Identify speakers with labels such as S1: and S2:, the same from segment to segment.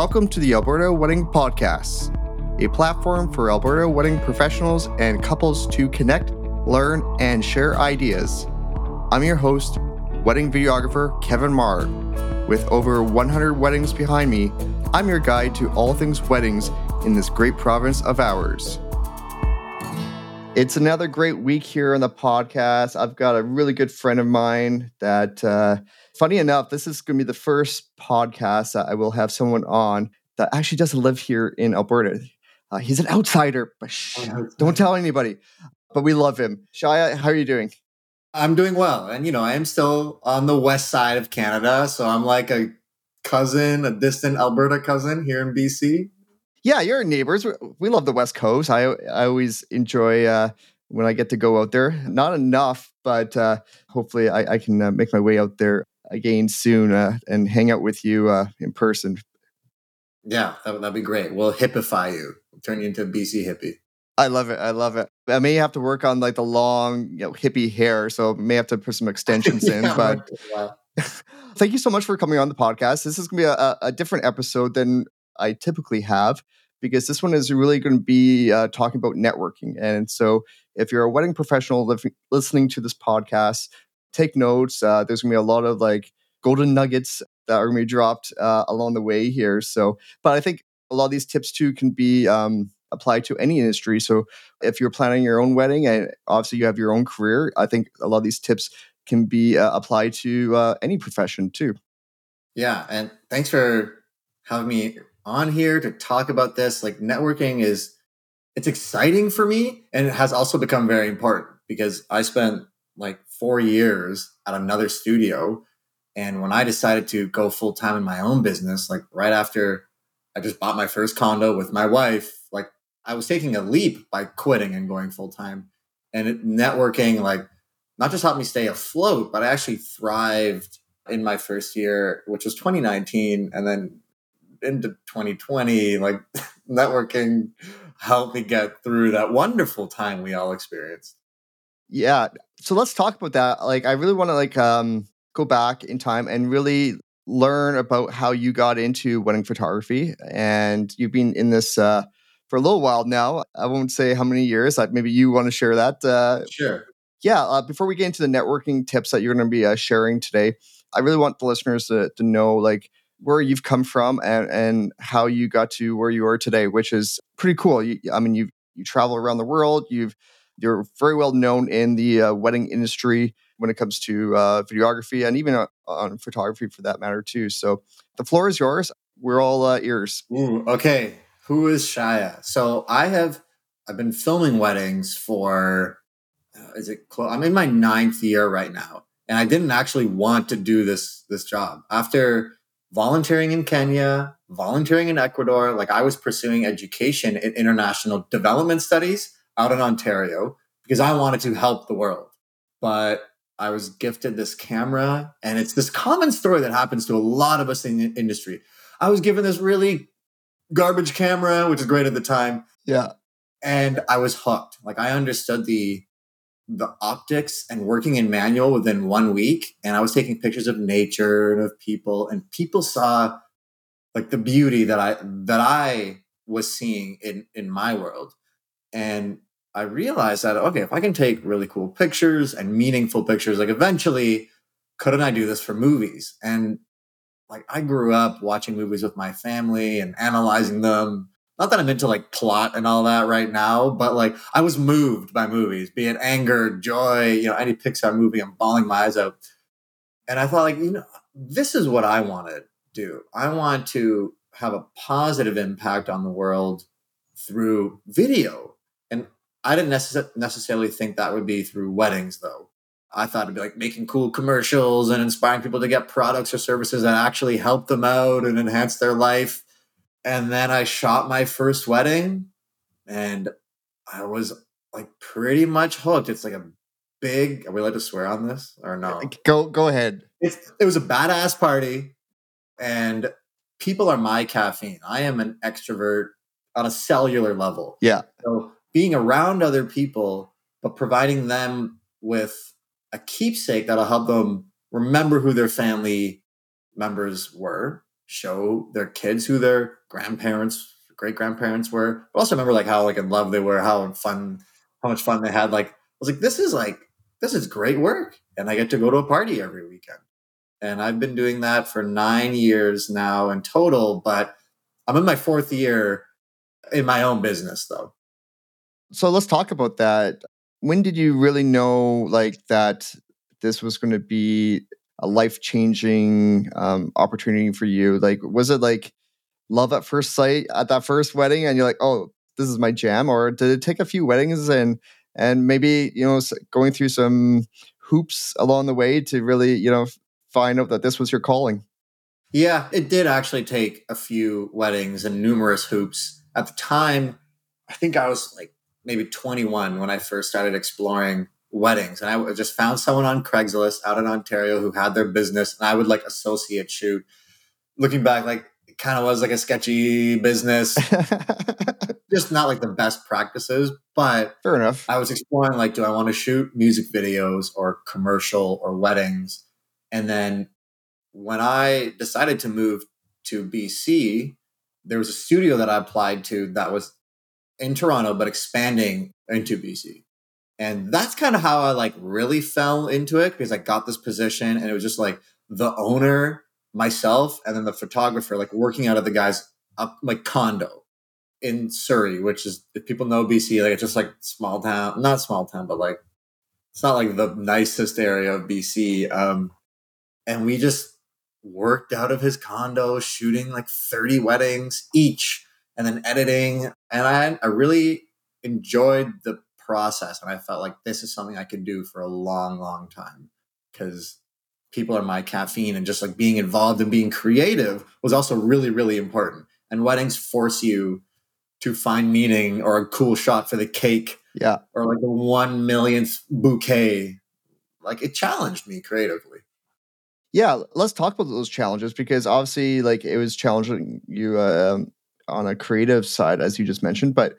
S1: Welcome to the Alberta Wedding Podcast, a platform for Alberta wedding professionals and couples to connect, learn, and share ideas. I'm your host, wedding videographer Kevin Marr. With over 100 weddings behind me, I'm your guide to all things weddings in this great province of ours. It's another great week here on the podcast. I've got a really good friend of mine that, uh, funny enough, this is going to be the first podcast that I will have someone on that actually doesn't live here in Alberta. Uh, he's an outsider, but don't tell anybody. But we love him. Shyah, how are you doing?
S2: I'm doing well. And, you know, I am still on the west side of Canada. So I'm like a cousin, a distant Alberta cousin here in BC.
S1: Yeah, you're neighbors. We love the West Coast. I I always enjoy uh, when I get to go out there. Not enough, but uh, hopefully I, I can uh, make my way out there again soon uh, and hang out with you uh, in person.
S2: Yeah, that, that'd be great. We'll hippify you, turn you into a BC hippie.
S1: I love it. I love it. I may have to work on like the long, you know, hippie hair, so may have to put some extensions in. yeah, but thank you so much for coming on the podcast. This is gonna be a, a different episode than I typically have because this one is really going to be uh, talking about networking. And so, if you're a wedding professional li- listening to this podcast, take notes. Uh, there's to be a lot of like golden nuggets that are to be dropped uh, along the way here. So, but I think a lot of these tips too can be um, applied to any industry. So, if you're planning your own wedding and obviously you have your own career, I think a lot of these tips can be uh, applied to uh, any profession too.
S2: Yeah, and thanks for having me on here to talk about this. Like networking is it's exciting for me and it has also become very important because I spent like 4 years at another studio and when I decided to go full time in my own business like right after I just bought my first condo with my wife, like I was taking a leap by quitting and going full time. And it, networking like not just helped me stay afloat, but I actually thrived in my first year, which was 2019 and then into 2020, like networking helped me get through that wonderful time we all experienced.
S1: Yeah. So let's talk about that. Like I really want to like um go back in time and really learn about how you got into wedding photography and you've been in this uh for a little while now. I won't say how many years. Like maybe you want to share that. Uh,
S2: sure.
S1: Yeah. Uh, before we get into the networking tips that you're going to be uh, sharing today, I really want the listeners to, to know like where you've come from and, and how you got to where you are today, which is pretty cool. You, I mean, you you travel around the world. You've you're very well known in the uh, wedding industry when it comes to uh, videography and even on photography for that matter too. So the floor is yours. We're all uh, ears.
S2: Ooh, okay, who is Shyah? So I have I've been filming weddings for uh, is it close? I'm in my ninth year right now, and I didn't actually want to do this this job after volunteering in Kenya, volunteering in Ecuador. Like I was pursuing education in international development studies out in Ontario because I wanted to help the world. But I was gifted this camera, and it's this common story that happens to a lot of us in the industry. I was given this really garbage camera, which is great at the time.
S1: Yeah.
S2: And I was hooked. Like I understood the the optics and working in manual within one week. And I was taking pictures of nature and of people, and people saw like the beauty that I that I was seeing in in my world. And I realized that okay, if I can take really cool pictures and meaningful pictures, like eventually, couldn't I do this for movies? And like I grew up watching movies with my family and analyzing them not that I'm into like plot and all that right now, but like I was moved by movies, be it anger, joy, you know, any Pixar movie, I'm bawling my eyes out. And I thought, like, you know, this is what I want to do. I want to have a positive impact on the world through video. I didn't necess- necessarily think that would be through weddings, though. I thought it'd be like making cool commercials and inspiring people to get products or services that actually help them out and enhance their life and then I shot my first wedding and I was like pretty much hooked. It's like a big are we allowed to swear on this or no?
S1: Go go ahead.
S2: It's, it was a badass party and people are my caffeine. I am an extrovert on a cellular level.
S1: Yeah.
S2: So being around other people, but providing them with a keepsake that'll help them remember who their family members were show their kids who their grandparents, great grandparents were. But also remember like how like in love they were, how fun, how much fun they had. Like I was like, this is like this is great work, and I get to go to a party every weekend. And I've been doing that for nine years now in total, but I'm in my fourth year in my own business though.
S1: So let's talk about that. When did you really know like that this was going to be a life changing um, opportunity for you? Like, was it like love at first sight at that first wedding, and you're like, oh, this is my jam, or did it take a few weddings and and maybe you know going through some hoops along the way to really you know find out that this was your calling?
S2: Yeah, it did actually take a few weddings and numerous hoops. At the time, I think I was like maybe 21 when I first started exploring weddings. And I just found someone on Craigslist out in Ontario who had their business, and I would like associate shoot. Looking back, like it kind of was like a sketchy business, just not like the best practices. But
S1: fair enough.
S2: I was exploring like, do I want to shoot music videos or commercial or weddings? And then when I decided to move to BC, there was a studio that I applied to that was in Toronto, but expanding into BC. And that's kind of how I like really fell into it because I got this position and it was just like the owner, myself, and then the photographer, like working out of the guy's up like condo in Surrey, which is if people know BC, like it's just like small town, not small town, but like it's not like the nicest area of BC. Um, and we just worked out of his condo, shooting like 30 weddings each and then editing. And I, I really enjoyed the process. And I felt like this is something I could do for a long, long time because people are my caffeine and just like being involved and being creative was also really, really important. And weddings force you to find meaning or a cool shot for the cake.
S1: Yeah.
S2: Or like the one millionth bouquet. Like it challenged me creatively.
S1: Yeah, let's talk about those challenges because obviously, like, it was challenging you uh, um, on a creative side, as you just mentioned. But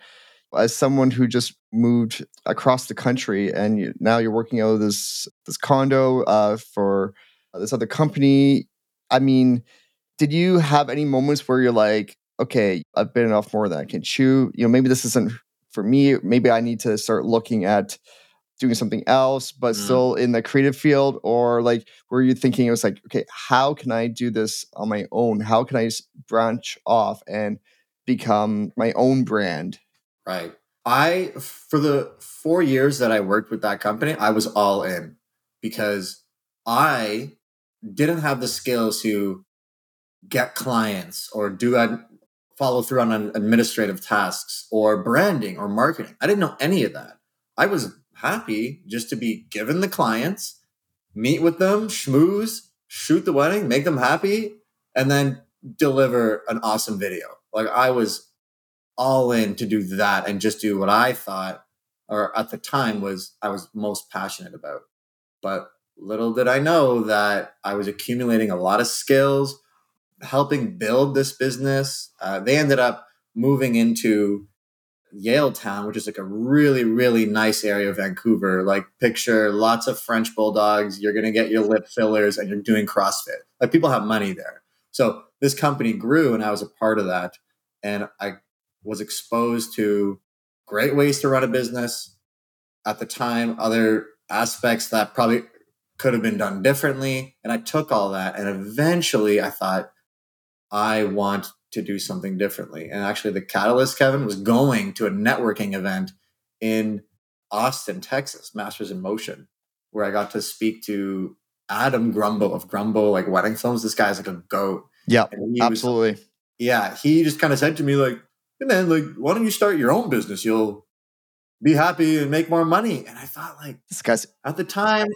S1: as someone who just moved across the country and you, now you're working out of this this condo uh, for this other company, I mean, did you have any moments where you're like, okay, I've been off more than I can chew. You know, maybe this isn't for me. Maybe I need to start looking at doing something else, but mm. still in the creative field? Or like, were you thinking it was like, okay, how can I do this on my own? How can I branch off and become my own brand?
S2: Right. I, for the four years that I worked with that company, I was all in because I didn't have the skills to get clients or do a follow through on administrative tasks or branding or marketing. I didn't know any of that. I was happy just to be given the clients, meet with them, schmooze, shoot the wedding, make them happy, and then deliver an awesome video. Like I was all in to do that and just do what I thought or at the time was I was most passionate about. But little did I know that I was accumulating a lot of skills, helping build this business. Uh, they ended up moving into Yaletown, which is like a really, really nice area of Vancouver. Like, picture lots of French bulldogs. You're going to get your lip fillers and you're doing CrossFit. Like, people have money there. So, this company grew and I was a part of that. And I was exposed to great ways to run a business. At the time, other aspects that probably could have been done differently. And I took all that. And eventually I thought, I want to do something differently. And actually, the catalyst, Kevin, was going to a networking event in Austin, Texas, Masters in Motion, where I got to speak to Adam Grumbo of Grumbo, like wedding films. This guy's like a goat.
S1: Yeah, absolutely.
S2: Was, yeah, he just kind of said to me, like, hey man, like, why don't you start your own business? You'll be happy and make more money. And I thought, like,
S1: this guy's
S2: at the time,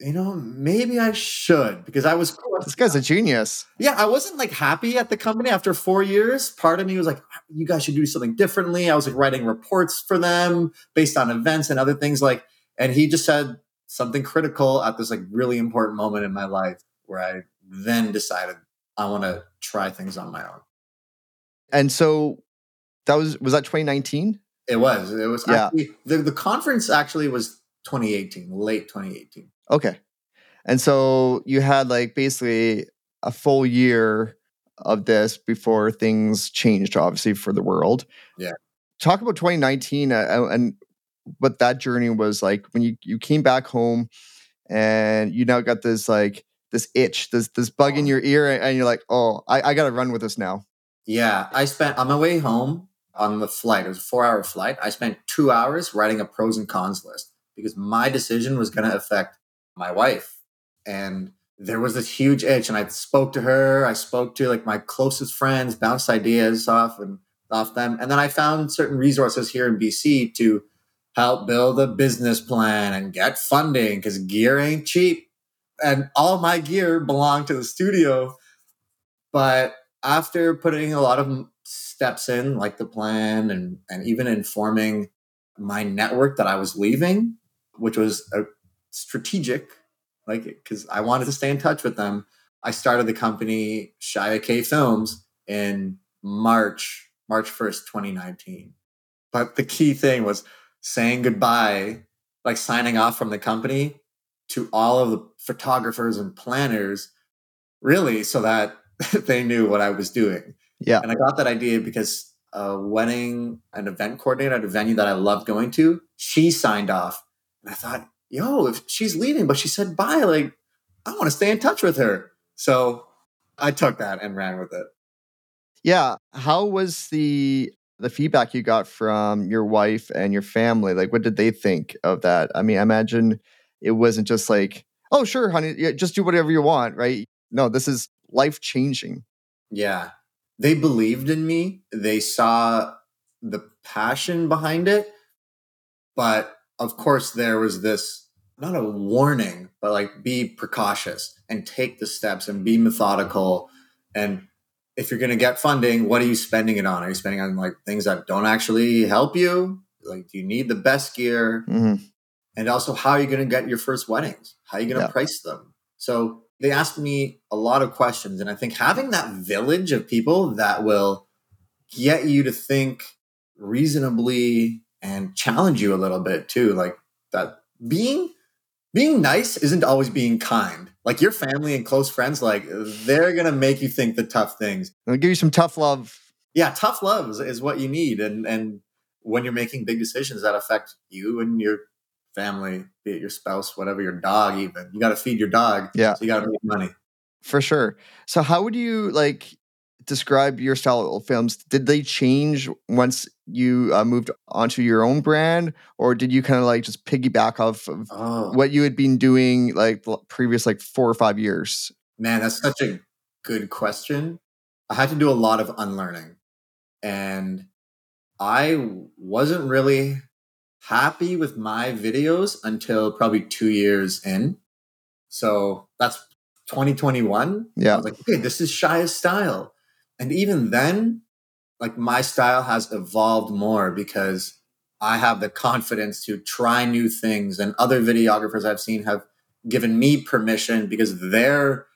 S2: you know, maybe I should because I was.
S1: This guy's a genius.
S2: Yeah, I wasn't like happy at the company after four years. Part of me was like, you guys should do something differently. I was like writing reports for them based on events and other things. Like, and he just said something critical at this like really important moment in my life where I then decided I want to try things on my own.
S1: And so that was was that 2019?
S2: It was. It was yeah. Actually, the, the conference actually was 2018, late 2018.
S1: Okay. And so you had like basically a full year of this before things changed, obviously, for the world.
S2: Yeah.
S1: Talk about 2019 uh, and what that journey was like when you, you came back home and you now got this like this itch, this this bug in your ear, and you're like, oh, I, I gotta run with this now.
S2: Yeah. I spent on my way home on the flight, it was a four hour flight. I spent two hours writing a pros and cons list because my decision was gonna affect my wife. And there was this huge itch and I spoke to her. I spoke to like my closest friends, bounced ideas off and off them. And then I found certain resources here in BC to help build a business plan and get funding because gear ain't cheap. And all my gear belonged to the studio. But after putting a lot of steps in, like the plan and, and even informing my network that I was leaving, which was a strategic like because I wanted to stay in touch with them. I started the company Shyah K Films in March, March 1st, 2019. But the key thing was saying goodbye, like signing off from the company to all of the photographers and planners, really, so that they knew what I was doing.
S1: Yeah.
S2: And I got that idea because a wedding, an event coordinator at a venue that I loved going to, she signed off. And I thought, yo, if she's leaving, but she said bye, like, I want to stay in touch with her. So I took that and ran with it.
S1: Yeah. How was the the feedback you got from your wife and your family? Like, what did they think of that? I mean, I imagine it wasn't just like, oh, sure, honey, yeah, just do whatever you want, right? No, this is life changing.
S2: Yeah. They believed in me. They saw the passion behind it. But of course, there was this not a warning, but like be precautious and take the steps and be methodical. And if you're going to get funding, what are you spending it on? Are you spending on like things that don't actually help you? Like, do you need the best gear?
S1: Mm-hmm.
S2: And also, how are you going to get your first weddings? How are you going to yeah. price them? So they asked me a lot of questions. And I think having that village of people that will get you to think reasonably and challenge you a little bit too. Like that being being nice isn't always being kind. Like your family and close friends, like they're gonna make you think the tough things.
S1: They'll give you some tough love.
S2: Yeah, tough love is, is what you need. And and when you're making big decisions that affect you and your family, be it your spouse, whatever, your dog, even you got to feed your dog.
S1: Yeah,
S2: so you got to make money
S1: for sure. So how would you like describe your style of films? Did they change once you uh, moved onto your own brand, or did you kind of like just piggyback off of oh. what you had been doing like the previous like four or five years?
S2: Man, that's such a good question. I had to do a lot of unlearning, and I wasn't really happy with my videos until probably two years in. So that's 2021.
S1: Yeah.
S2: I was like, okay, this is Shyah's style. And even then, like my style has evolved more because I have the confidence to try new things. And other videographers I've seen have given me permission because they're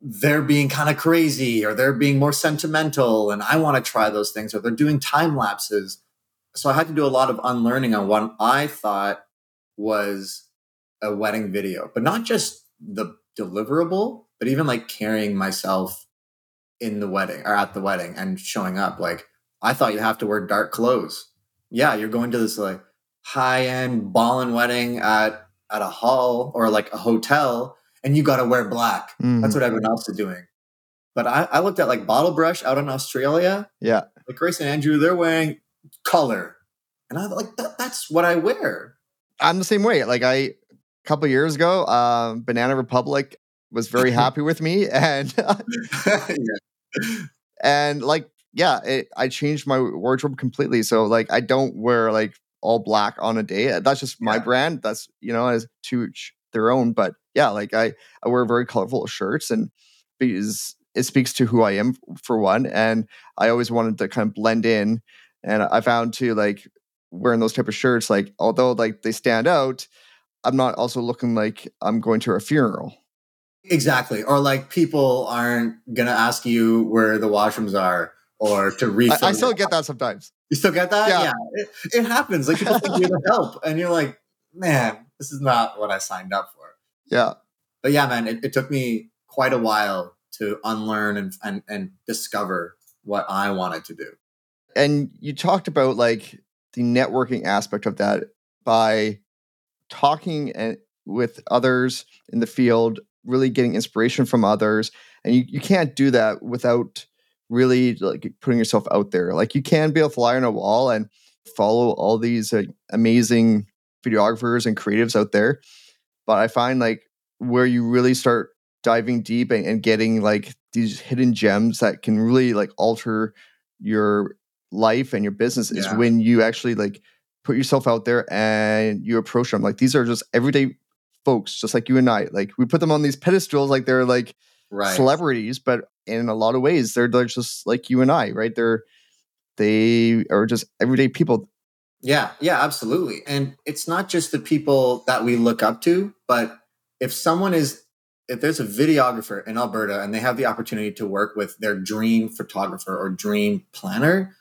S2: they're being kind of crazy or they're being more sentimental and I want to try those things or they're doing time lapses. So I had to do a lot of unlearning on what I thought was a wedding video, but not just the deliverable, but even like carrying myself in the wedding or at the wedding and showing up. Like, I thought you have to wear dark clothes. Yeah, you're going to this like high end ballin' wedding at at a hall or like a hotel, and you got to wear black. Mm-hmm. That's what everyone else is doing. But I, I looked at like Bottle Brush out in Australia.
S1: Yeah,
S2: like Grace and Andrew, they're wearing color, and I'm like that, that's what I wear.
S1: I'm the same way. Like I, a couple years ago, um, Banana Republic was very happy with me, and yeah. and like yeah it, i changed my wardrobe completely. So like i don't wear like all black on a day. That's just my yeah. brand. That's you know as to their own. But yeah like i i wear very colorful shirts and because it speaks to who i am for one. And i always wanted to kind of blend in and i found too like wearing those type of shirts like although like they stand out i'm not also looking like i'm going to a funeral
S2: Exactly. Or like people aren't going to ask you where the washrooms are or to refill.
S1: I, I still get that sometimes.
S2: You still get that?
S1: Yeah.
S2: yeah. It, it, happens. Like people think you're the help and you're like, man, this is not what I signed up for.
S1: Yeah.
S2: But yeah, man, it, it took me quite a while to unlearn and, and, and discover what I wanted to do.
S1: And you talked about like the networking aspect of that by talking and with others in the field, really getting inspiration from others. And you, you can't do that without really like putting yourself out there. Like you can be a fly on a wall and follow all these uh, amazing videographers and creatives out there. But I find like where you really start diving deep and, and getting like these hidden gems that can really like alter your life and your business is
S2: Yeah.
S1: when you actually like put yourself out there and you approach them. Like these are just everyday folks, just like you and I. Like we put them on these pedestals, like they're like
S2: Right.
S1: celebrities, but in a lot of ways, they're, they're just like you and I, right? They're they are just everyday people.
S2: Yeah, yeah, absolutely. And it's not just the people that we look up to, but if someone is, if there's a videographer in Alberta and they have the opportunity to work with their dream photographer or dream planner,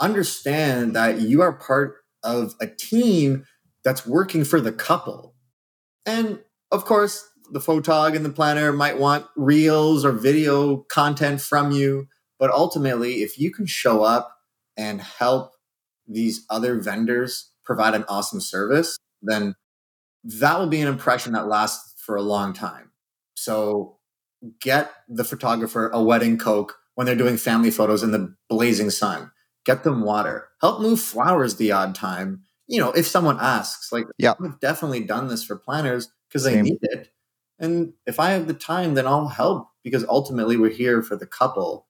S2: understand that you are part of a team that's working for the couple. And of course, the photog and the planner might want reels or video content from you. But ultimately, if you can show up and help these other vendors provide an awesome service, then that will be an impression that lasts for a long time. So get the photographer a wedding coke when they're doing family photos in the blazing sun. Get them water. Help move flowers the odd time. You know, if someone asks, like,
S1: Yeah.
S2: I've definitely done this for planners because they
S1: Same.
S2: need it. And if I have the time, then I'll help because ultimately we're here for the couple.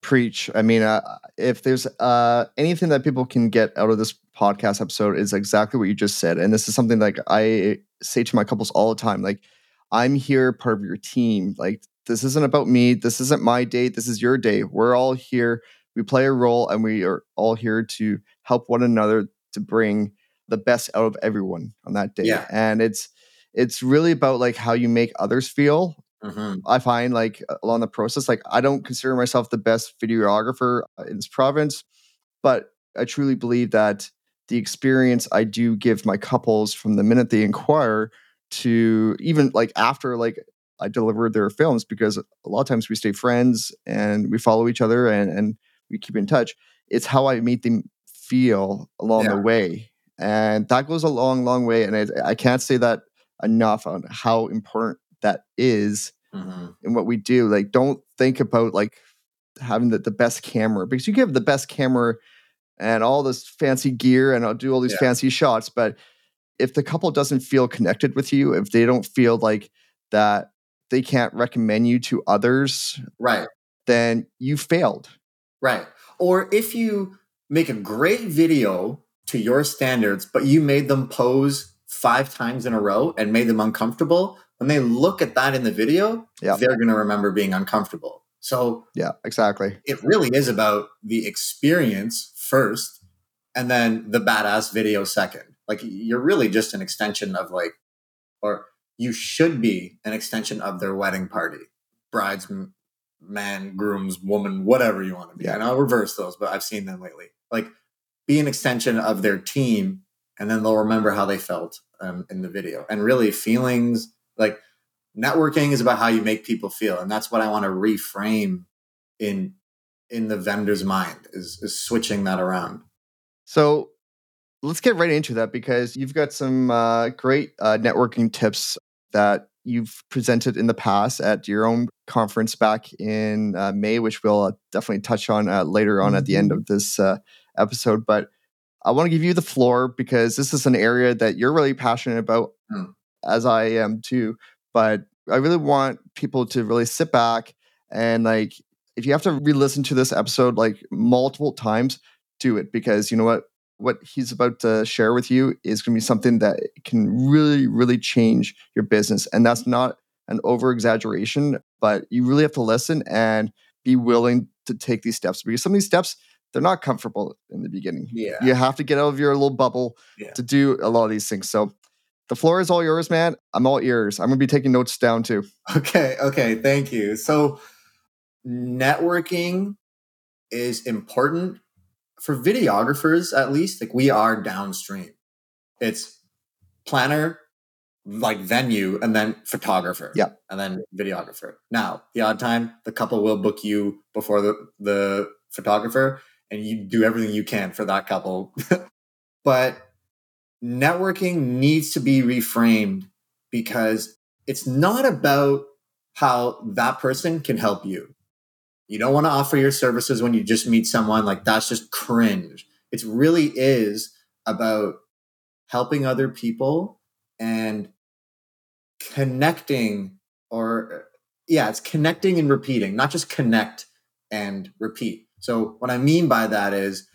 S1: Preach. I mean, uh, if there's uh, anything that people can get out of this podcast episode is exactly what you just said, and this is something like I say to my couples all the time. Like, I'm here, part of your team. Like, this isn't about me. This isn't my day. This is your day. We're all here. We play a role, and we are all here to help one another to bring the best out of everyone on that day.
S2: Yeah.
S1: And it's it's really about like how you make others feel
S2: Mhm.
S1: I find like along the process, like I don't consider myself the best videographer uh, in this province, but I truly believe that the experience I do give my couples from the minute they inquire to even like after like I deliver their films because a lot of times we stay friends and we follow each other and and we keep in touch. It's how I make them feel along
S2: Yeah.
S1: the way, and that goes a long, long way. And I, I can't say that enough on how important that is
S2: Mhm.
S1: in what we do. Like, don't think about like having the, the best camera because you give the best camera and all this fancy gear and I'll do all these
S2: Yeah.
S1: fancy shots. But if the couple doesn't feel connected with you, if they don't feel like that they can't recommend you to others,
S2: Right.
S1: then you failed.
S2: Right. Or if you make a great video to your standards, but you made them pose five times in a row and made them uncomfortable, when they look at that in the video,
S1: Yeah.
S2: they're going to remember being uncomfortable. So
S1: Yeah, exactly.
S2: it really is about the experience first and then the badass video second. Like you're really just an extension of like, or you should be an extension of their wedding party. Brides, man, grooms, woman, whatever you want to be.
S1: Yeah.
S2: And I'll reverse those, but I've seen them lately. Like be an extension of their team and then they'll remember how they felt um, in the video. And really feelings like networking is about how you make people feel. And that's what I want to reframe in in the vendor's mind is, is switching that around.
S1: So let's get right into that because you've got some uh, great uh, networking tips that you've presented in the past at your own conference back in uh, May, which we'll uh, definitely touch on uh, later on at the end of this uh, episode. But I want to give you the floor because this is an area that you're really passionate about,
S2: Mm.
S1: as I am too. But I really want people to really sit back and like, if you have to re-listen to this episode like multiple times, do it because you know what what he's about to share with you is going to be something that can really really change your business and that's not an over exaggeration but you really have to listen and be willing to take these steps because some of these steps they're not comfortable in the beginning
S2: Yeah.
S1: you have to get out of your little bubble
S2: Yeah.
S1: to do a lot of these things so the floor is all yours man i'm all ears i'm going to be taking notes down too
S2: Okay. Okay. Thank you. So networking is important for videographers, at least. Like we are downstream. It's planner, like venue and then photographer.
S1: Yeah.
S2: And then videographer. Now, the odd time, the couple will book you before the, the photographer and you do everything you can for that couple. but networking needs to be reframed because it's not about how that person can help you. You don't want to offer your services when you just meet someone like that's just cringe. It really is about helping other people and connecting or yeah, it's connecting and repeating, not just connect and repeat. So what I mean by that is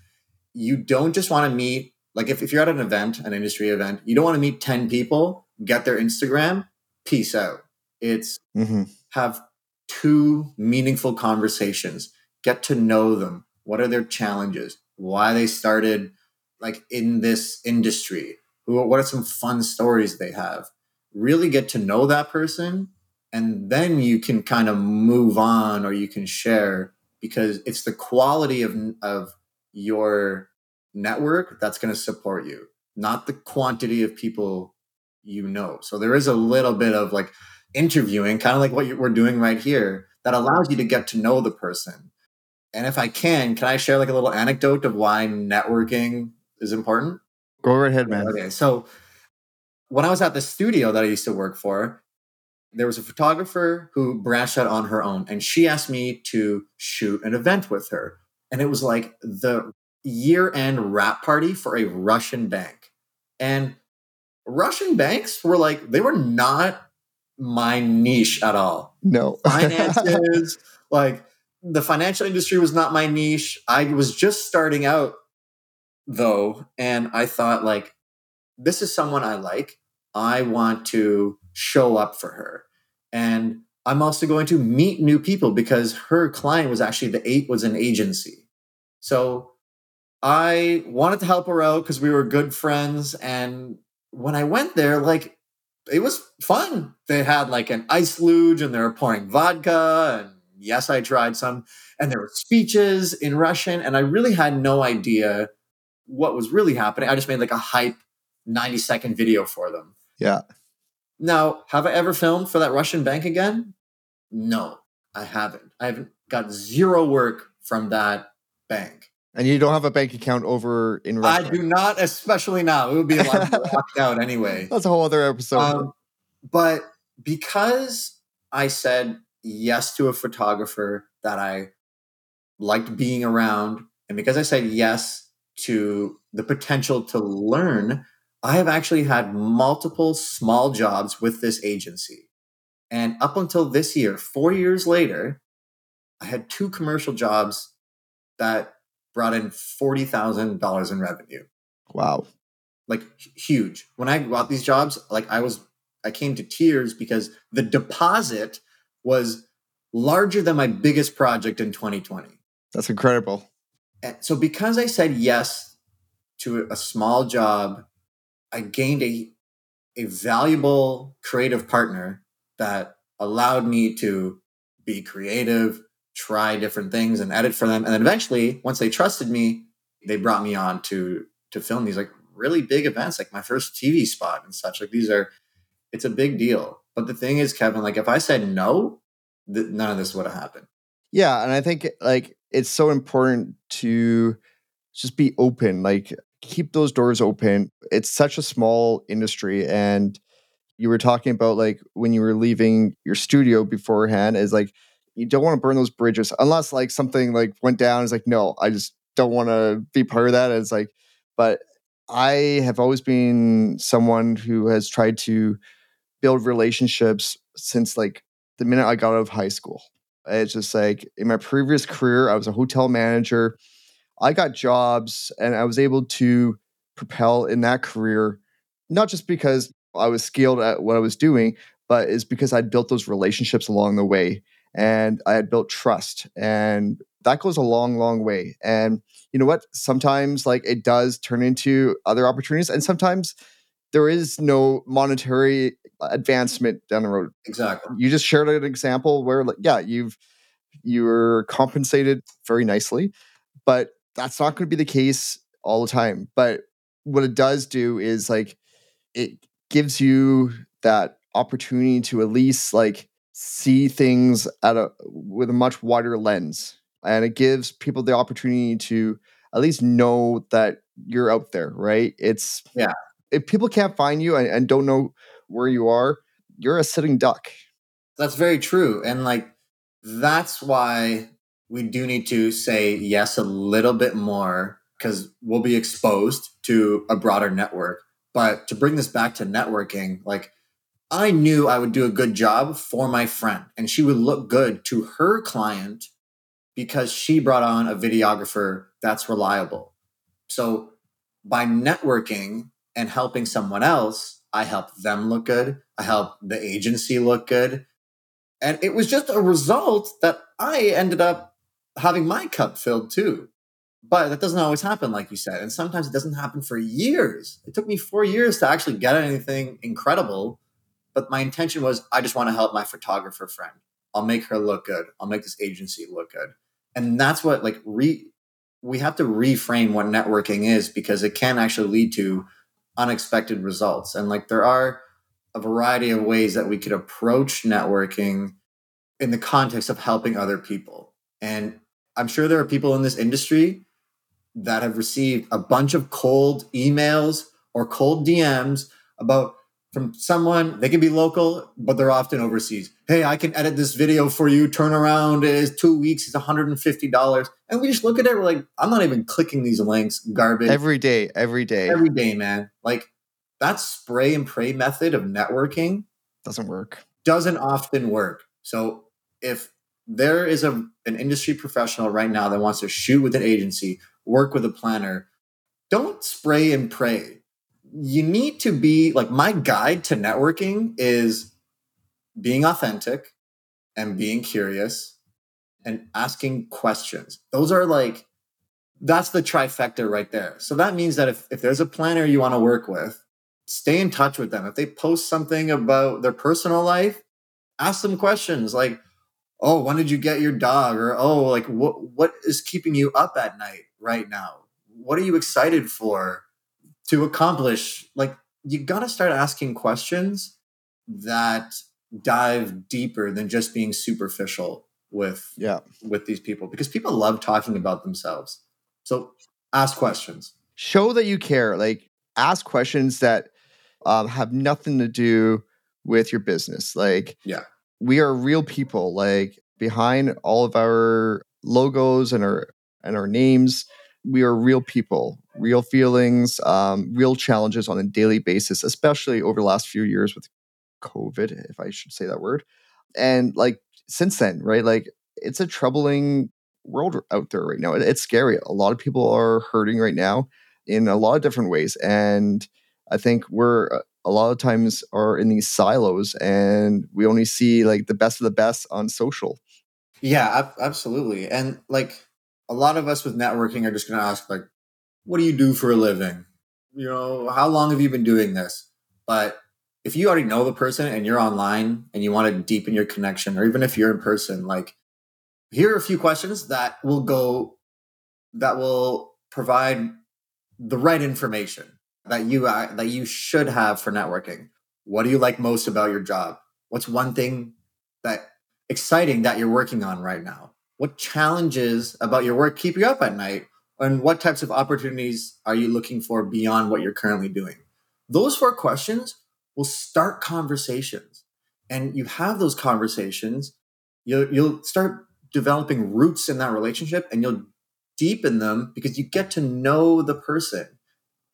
S2: you don't just want to meet like if, if you're at an event, an industry event, you don't want to meet 10 people, get their Instagram, peace out. It's mm-hmm. have two meaningful conversations, get to know them. What are their challenges? Why they started like in this industry? Who what are some fun stories they have? Really get to know that person and then you can kind of move on or you can share because it's the quality of of your network that's going to support you, not the quantity of people you know. So there is a little bit of like interviewing, kind of like what we're doing right here, that allows you to get to know the person. And if I can, can I share like a little anecdote of why networking is important?
S1: Go right ahead, man.
S2: Okay. So when I was at the studio that I used to work for, there was a photographer who branched out on her own and she asked me to shoot an event with her. And it was like the year end wrap party for a Russian bank. And Russian banks were like, they were not my niche at all.
S1: No.
S2: Finances, like the financial industry was not my niche. I was just starting out though. And I thought, like, this is someone I like. I want to show up for her. And I'm also going to meet new people because her client was actually the eight was an agency. So I wanted to help her out because we were good friends. And when I went there, like it was fun. They had like an ice luge and they were pouring vodka. And yes, I tried some. And there were speeches in Russian. And I really had no idea what was really happening. I just made like a hype 90 second video for them.
S1: Yeah.
S2: Now, have I ever filmed for that Russian bank again? No, I haven't. I haven't got zero work from that bank.
S1: And you don't have a bank account over in Russia.
S2: I do not, especially now. It would be a lot locked out anyway.
S1: That's a whole other episode. Um,
S2: but because I said yes to a photographer that I liked being around, and because I said yes to the potential to learn, I have actually had multiple small jobs with this agency. And up until this year, four years later, I had two commercial jobs that brought in $40,000 in revenue.
S1: Wow.
S2: Like huge. When I got these jobs, like I was, I came to tears because the deposit was larger than my biggest project in 2020.
S1: That's incredible.
S2: And so because I said yes to a small job, I gained a, a valuable creative partner that allowed me to be creative, try different things and edit for them. And then eventually, once they trusted me, they brought me on to to film these like really big events, like my first TV spot and such. Like these are, it's a big deal. But the thing is, Kevin, like if I said no, th- none of this would have happened.
S1: Yeah, and I think like it's so important to just be open, like keep those doors open. It's such a small industry and you were talking about like when you were leaving your studio beforehand is like you don't want to burn those bridges unless like something like went down. It's like, no, I just don't want to be part of that. It's like, but I have always been someone who has tried to build relationships since like the minute I got out of high school. It's just like in my previous career, I was a hotel manager. I got jobs and I was able to propel in that career, not just because I was skilled at what I was doing, but is because I'd built those relationships along the way and I had built trust. And that goes a long, long way. And you know what? Sometimes like it does turn into other opportunities, and sometimes there is no monetary advancement down the road.
S2: Exactly.
S1: You just shared an example where like, yeah, you've you're compensated very nicely, but that's not going to be the case all the time. But what it does do is like it gives you that opportunity to at least like see things at a with a much wider lens and it gives people the opportunity to at least know that you're out there right? It's
S2: yeah.
S1: if people can't find you and, and don't know where you are you're a sitting duck.
S2: That's very true and like that's why we do need to say yes a little bit more because we'll be exposed to a broader network but to bring this back to networking like I knew I would do a good job for my friend and she would look good to her client because she brought on a videographer that's reliable. So by networking and helping someone else, I helped them look good. I helped the agency look good. And it was just a result that I ended up having my cup filled too. But that doesn't always happen, like you said. And sometimes it doesn't happen for years. It took me four years to actually get anything incredible but my intention was I just want to help my photographer friend. I'll make her look good. I'll make this agency look good. And that's what like re we have to reframe what networking is because it can actually lead to unexpected results. And like there are a variety of ways that we could approach networking in the context of helping other people. And I'm sure there are people in this industry that have received a bunch of cold emails or cold DMs about from someone they can be local but they're often overseas. Hey i can edit this video for you. Turnaround is two weeks. It's $150 and we just look at it. We're like i'm not even clicking these links. Garbage.
S1: Every day every day.
S2: Every day man. Like that spray and pray method of networking
S1: doesn't work.
S2: doesn't often work. So if there is a, an industry professional right now that wants to shoot with an agency work with a planner don't spray and pray you need to be like my guide to networking is being authentic and being curious and asking questions. Those are like, that's the trifecta right there. So that means that if, if there's a planner you want to work with, stay in touch with them. If they post something about their personal life, ask them questions like, oh, when did you get your dog? Or, oh, like, what, what is keeping you up at night right now? What are you excited for? To accomplish like you got to start asking questions that dive deeper than just being superficial with
S1: yeah.
S2: with these people because people love talking about themselves. So ask questions.
S1: Show that you care. Like ask questions that um, have nothing to do with your business. Like
S2: yeah.
S1: we are real people. Like behind all of our logos and our and our names we are real people, real feelings, um, real challenges on a daily basis, especially over the last few years with COVID, if I should say that word. And like since then, right? Like it's a troubling world out there right now. It's scary. A lot of people are hurting right now in a lot of different ways. And I think we're uh, a lot of times are in these silos and we only see like the best of the best on social.
S2: Yeah, absolutely. And like a lot of us with networking are just going to ask like what do you do for a living? You know how long have you been doing this? But if you already know the person and you're online and you want to deepen your connection or even if you're in person like here are a few questions that will go that will provide the right information that you uh, that you should have for networking. What do you like most about your job? What's one thing that exciting that you're working on right now what challenges about your work keep you up at night? And what types of opportunities are you looking for beyond what you're currently doing? Those four questions will start conversations. And you have those conversations, you'll, you'll start developing roots in that relationship and you'll deepen them because you get to know the person.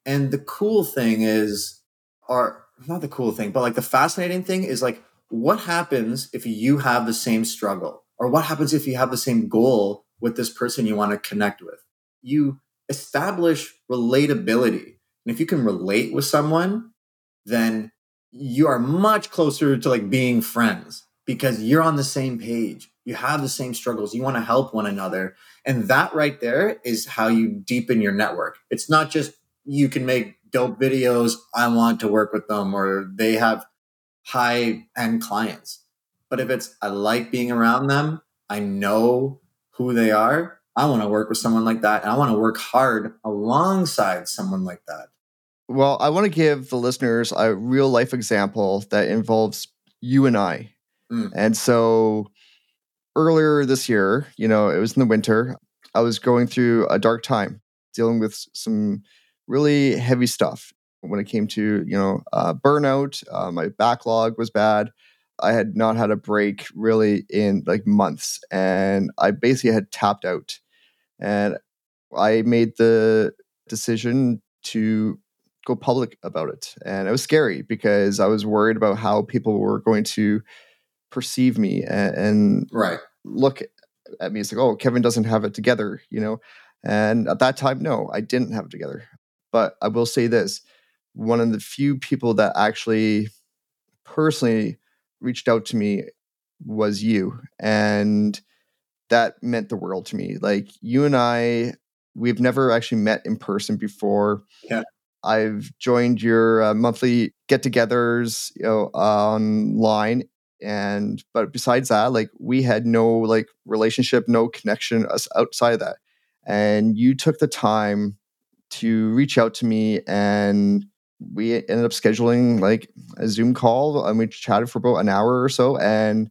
S2: And the cool thing is, or not the cool thing, but like the fascinating thing is like, what happens if you have the same struggle? Or what happens if you have the same goal with this person you want to connect with? You establish relatability. And if you can relate with someone, then you are much closer to like being friends because you're on the same page. You have the same struggles. You want to help one another. And that right there is how you deepen your network. It's not just you can make dope videos. I want to work with them or they have high end clients. But if it's I like being around them, I know who they are, I want to work with someone like that. And I want to work hard alongside someone like that.
S1: Well, I want to give the listeners a real life example that involves you and I. Mm. And so earlier this year, you know, it was in the winter, I was going through a dark time, dealing with some really heavy stuff when it came to, you know, uh, burnout. Uh, my backlog was bad. I had not had a break really in like months, and I basically had tapped out. And I made the decision to go public about it. And it was scary because I was worried about how people were going to perceive me and, and
S2: right.
S1: look at me. It's like, oh, Kevin doesn't have it together, you know? And at that time, no, I didn't have it together. But I will say this one of the few people that actually personally reached out to me was you. And that meant the world to me. Like you and I, we've never actually met in person before.
S2: Yeah.
S1: I've joined your uh, monthly get-togethers, you know, online, and but besides that, like we had no like relationship, no connection us outside of that. And you took the time to reach out to me, and we ended up scheduling like a Zoom call, and we chatted for about an hour or so, and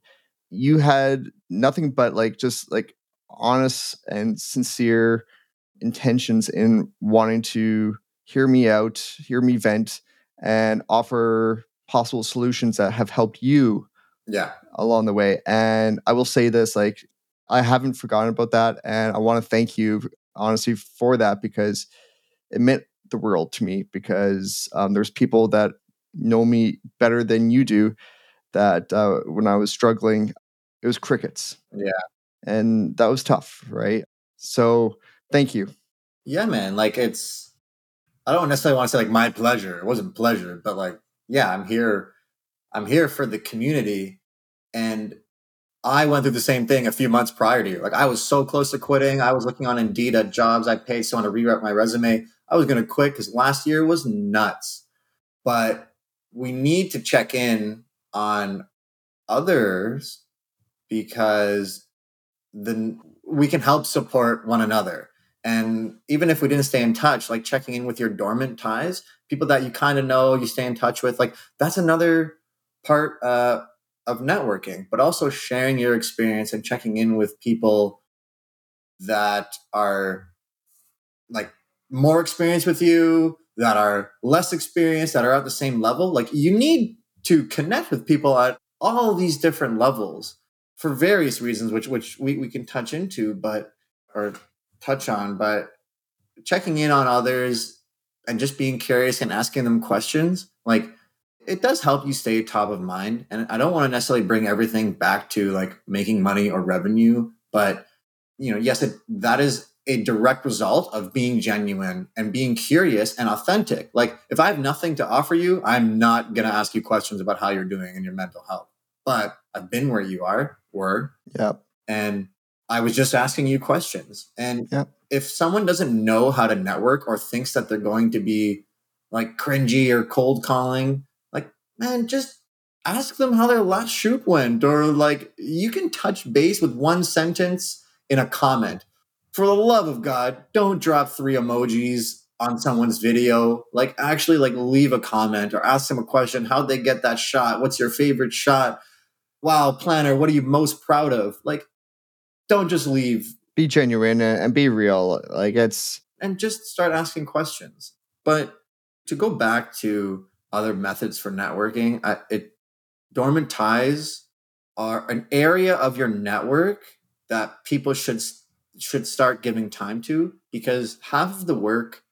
S1: you had nothing but like just like honest and sincere intentions in wanting to hear me out, hear me vent, and offer possible solutions that have helped you
S2: yeah.
S1: along the way. And i will say this like i haven't forgotten about that and i want to thank you honestly for that because it meant the world to me because um, there's people that know me better than you do that uh, when i was struggling it was crickets
S2: yeah
S1: and that was tough right so thank you
S2: yeah man like it's I don't necessarily want to say like my pleasure. It wasn't pleasure, but like, yeah, I'm here. I'm here for the community. And I went through the same thing a few months prior to you. Like I was so close to quitting. I was looking on Indeed at jobs I paid someone to rewrite my resume. I was going to quit because last year was nuts. But we need to check in on others because then we can help support one another. And even if we didn't stay in touch, like checking in with your dormant ties, people that you kind of know, you stay in touch with, like that's another part uh, of networking, but also sharing your experience and checking in with people that are like more experienced with you, that are less experienced, that are at the same level. Like you need to connect with people at all these different levels for various reasons, which which we, we can touch into, but or touch on, but checking in on others and just being curious and asking them questions, like it does help you stay top of mind. And I don't want to necessarily bring everything back to like making money or revenue, but you know, yes, it, that is a direct result of being genuine and being curious and authentic. Like if I have nothing to offer you, I'm not going to ask you questions about how you're doing and your mental health. But I've been where you are, were.
S1: Yep.
S2: And I was just asking you questions. And
S1: yep.
S2: if someone doesn't know how to network or thinks that they're going to be like cringy or cold calling, man, just ask them how their last shoot went. Or like, you can touch base with one sentence in a comment. For the love of God, don't drop three emojis on someone's video. Like, actually, like, leave a comment or ask them a question. How'd they get that shot? What's your favorite shot? Wow, planner, what are you most proud of? Like, don't just leave.
S1: Be genuine and be real. Like it's
S2: and just start asking questions. But to go back to other methods for networking, I, it dormant ties are an area of your network that people should should start giving time to because half of the work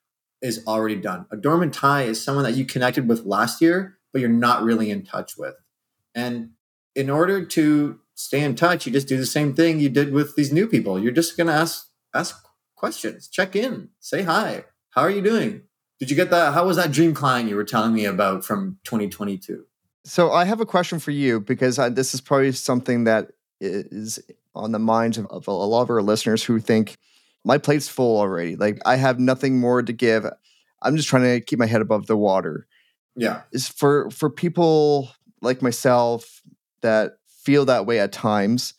S2: is already done. A dormant tie is someone that you connected with last year, but you're not really in touch with. And in order to stay in touch. You just do the same thing you did with these new people. You're just to ask ask questions, check in, say hi. How are you doing? Did you get that? How was that dream client you were telling me about from 2022?
S1: So I have a question for you because I, this is probably something that is on the minds of, of a lot of our listeners who think my plate's full already. Like I have nothing more to give. I'm just trying to keep my head above the water.
S2: Yeah.
S1: Is for for people like myself that feel that way at times,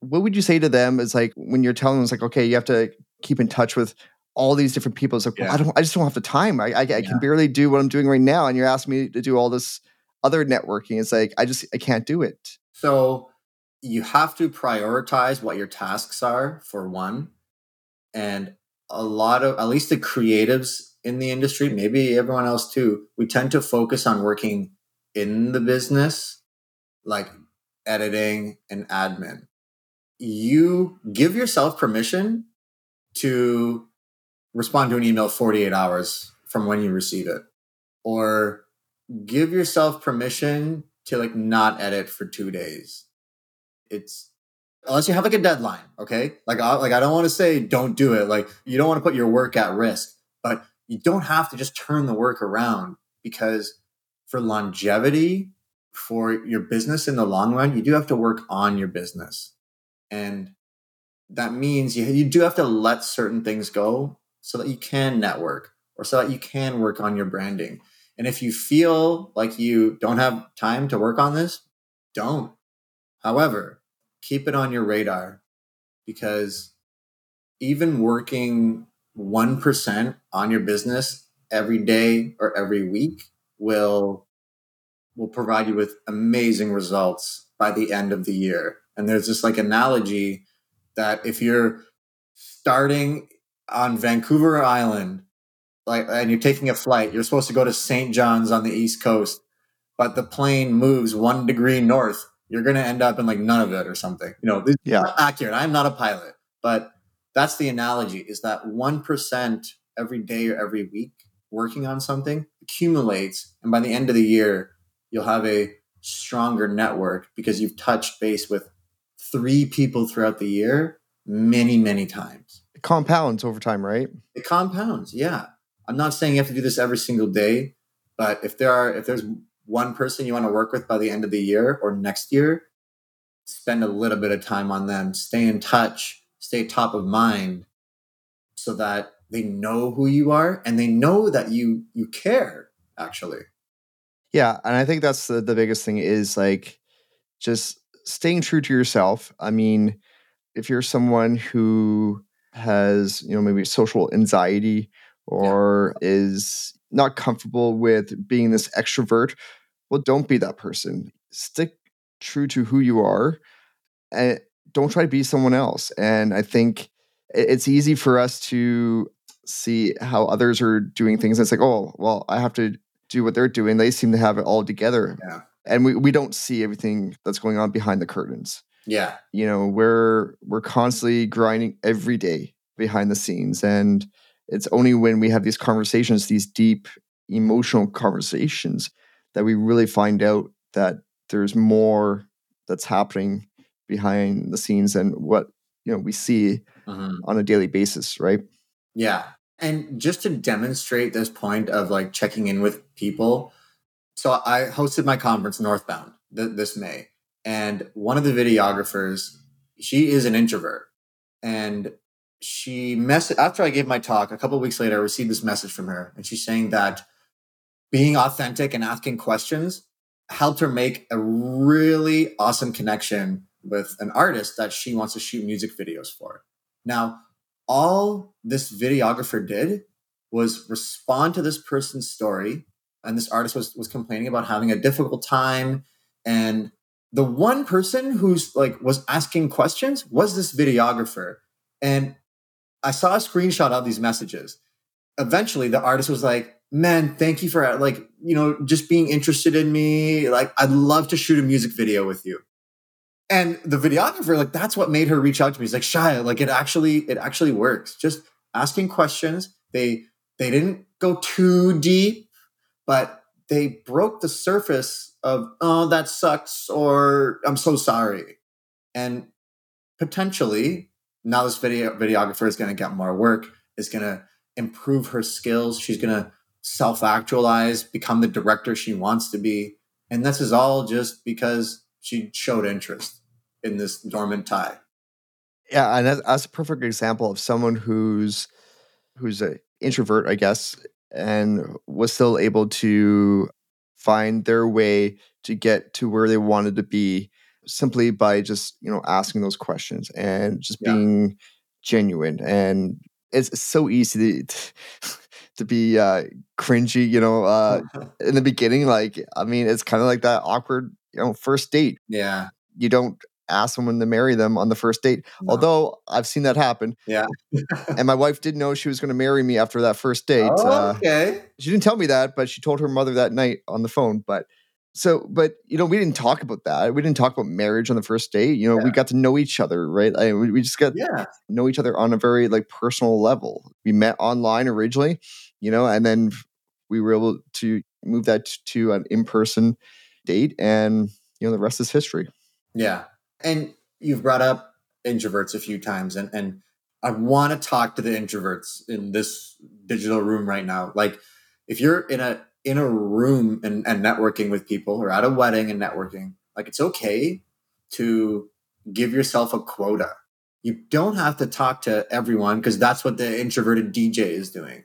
S1: what would you say to them is like when you're telling them it's like, okay, you have to keep in touch with all these different people. It's like, yeah. well, I don't, I just don't have the time. I, I, I yeah. can barely do what I'm doing right now. And you're asking me to do all this other networking. It's like, I just, I can't do it.
S2: So you have to prioritize what your tasks are for one. And a lot of, at least the creatives in the industry, maybe everyone else too, we tend to focus on working in the business, like editing and admin. You give yourself permission to respond to an email 48 hours from when you receive it or give yourself permission to like not edit for 2 days. It's unless you have like a deadline, okay? Like I, like I don't want to say don't do it. Like you don't want to put your work at risk, but you don't have to just turn the work around because for longevity for your business in the long run, you do have to work on your business. And that means you, you do have to let certain things go so that you can network or so that you can work on your branding. And if you feel like you don't have time to work on this, don't. However, keep it on your radar because even working 1% on your business every day or every week will will provide you with amazing results by the end of the year. And there's this like analogy that if you're starting on Vancouver Island, like and you're taking a flight, you're supposed to go to St. John's on the East Coast, but the plane moves one degree north, you're gonna end up in like Nunavut or something. You know, this yeah. accurate. I'm not a pilot, but that's the analogy is that 1% every day or every week working on something accumulates and by the end of the year you'll have a stronger network because you've touched base with three people throughout the year many many times
S1: it compounds over time right?
S2: It compounds yeah. I'm not saying you have to do this every single day but if there are if there's one person you want to work with by the end of the year or next year spend a little bit of time on them. Stay in touch stay top of mind so that they know who you are and they know that you you care actually.
S1: Yeah and i think that's the, the biggest thing is like just staying true to yourself. I mean if you're someone who has you know maybe social anxiety or yeah. is not comfortable with being this extrovert well don't be that person stick true to who you are and don't try to be someone else and i think it's easy for us to see how others are doing things. It's like, oh, well, I have to do what they're doing. They seem to have it all together.
S2: Yeah.
S1: And we, we don't see everything that's going on behind the curtains.
S2: Yeah.
S1: You know, we're we're constantly grinding every day behind the scenes. And it's only when we have these conversations, these deep emotional conversations, that we really find out that there's more that's happening behind the scenes and what you know we see mm-hmm. on a daily basis, right?
S2: Yeah. And just to demonstrate this point of like checking in with people, so I hosted my conference Northbound th- this May, and one of the videographers, she is an introvert, and she messaged after I gave my talk. A couple weeks later, I received this message from her, and she's saying that being authentic and asking questions helped her make a really awesome connection with an artist that she wants to shoot music videos for. Now, all this videographer did was respond to this person's story and this artist was was complaining about having a difficult time and the one person who's like was asking questions was this videographer and i saw a screenshot of these messages eventually the artist was like man thank you for like you know just being interested in me like i'd love to shoot a music video with you and the videographer, like that's what made her reach out to me. He's like, Shyah, like it actually, it actually works. Just asking questions. They they didn't go too deep, but they broke the surface of, oh, that sucks, or I'm so sorry. And potentially now this video videographer is going to get more work, is going to improve her skills. She's going to self-actualize, become the director she wants to be. And this is all just because she showed interest in this dormant tie.
S1: Yeah, and that's, a perfect example of someone who's who's an introvert, I guess, and was still able to find their way to get to where they wanted to be simply by just you know asking those questions and just yeah. being genuine and it's so easy to to be uh cringy, you know, uh in the beginning. Like, I mean, it's kind of like that awkward, you know, first date.
S2: Yeah.
S1: You don't ask someone to marry them on the first date. No. Although I've seen that happen.
S2: Yeah.
S1: and my wife didn't know she was going to marry me after that first date.
S2: Oh, uh, okay.
S1: Uh, she didn't tell me that, but she told her mother that night on the phone. But so, but you know, we didn't talk about that. We didn't talk about marriage on the first date. You know, yeah. we got to know each other, right? Like, we just got
S2: yeah.
S1: know each other on a very like personal level. We met online originally, you know, and then we were able to move that to an in-person date, and you know, the rest is history.
S2: Yeah, and you've brought up introverts a few times, and and I want to talk to the introverts in this digital room right now. Like, if you're in a in a room and, and networking with people, or at a wedding and networking, like it's okay to give yourself a quota. You don't have to talk to everyone because that's what the introverted DJ is doing.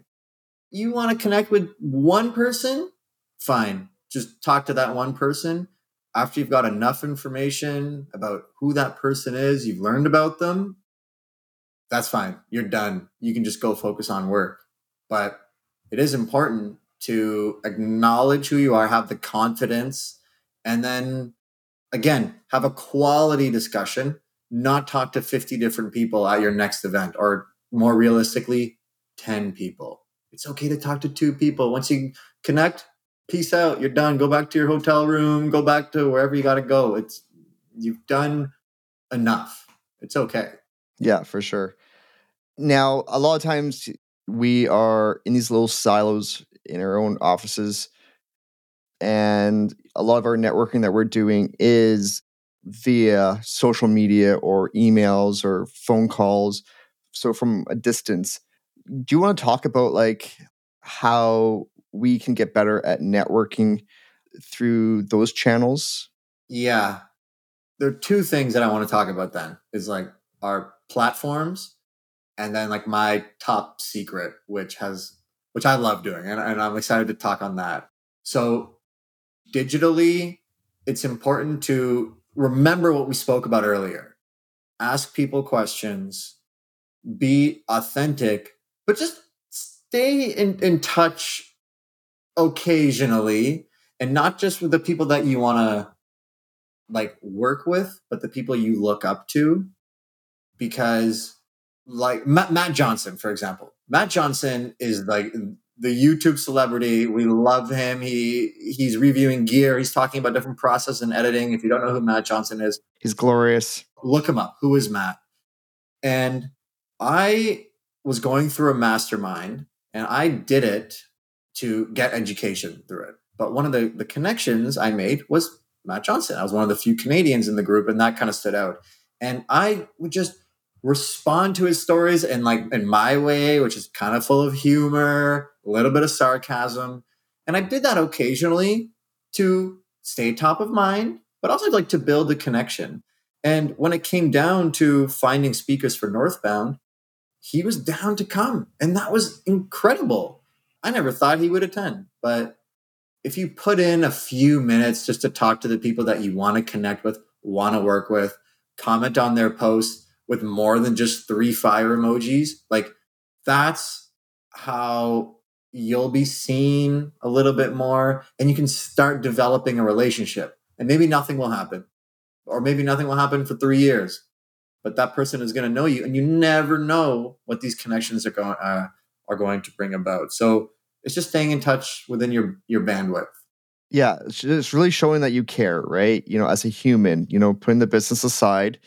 S2: You want to connect with one person? Fine. Just talk to that one person after you've got enough information about who that person is, you've learned about them, that's fine. You're done. You can just go focus on work. But it is important to acknowledge who you are, have the confidence, and then again, have a quality discussion, not talk to 50 different people at your next event, or more realistically, 10 people. It's okay to talk to two people. Once you connect, peace out. You're done. Go back to your hotel room. Go back to wherever you got to go. It's you've done enough. It's okay.
S1: Yeah, for sure. Now, a lot of times we are in these little silos in our own offices, and a lot of our networking that we're doing is via social media or emails or phone calls. So from a distance. Do you want to talk about like how we can get better at networking through those channels?
S2: Yeah. There are two things that I want to talk about then is like our platforms and then like my top secret, which has which I love doing and, and I'm excited to talk on that. So digitally, it's important to remember what we spoke about earlier. Ask people questions, be authentic, but just stay in, in touch occasionally and not just with the people that you want to like work with but the people you look up to. Because like Matt, Matt Johnson for example. Matt Johnson is like the YouTube celebrity. We love him. He he's reviewing gear. He's talking about different process and editing. If you don't know who Matt Johnson is
S1: he's glorious.
S2: look him up. Who is Matt? And I was going through a mastermind and I did it to get education through it. But one of the, the connections I made was Matt Johnson. I was one of the few Canadians in the group, and that kind of stood out. And I would just respond to his stories in like in my way, which is kind of full of humor, a little bit of sarcasm. And I did that occasionally to stay top of mind, but also like to build a connection. And when it came down to finding speakers for Northbound, he was down to come. And that was incredible. I never thought he would attend, but if you put in a few minutes just to talk to the people that you want to connect with, want to work with, comment on their posts with more than just three fire emojis, like that's how you'll be seen a little bit more and you can start developing a relationship. And maybe nothing will happen, or maybe nothing will happen for three years, but that person is going to know you, and you never know what these connections are going uh, are going to bring about. So it's just staying in touch within your your bandwidth.
S1: Yeah, it's really showing that you care, right? You know, as a human, you know, putting the business aside,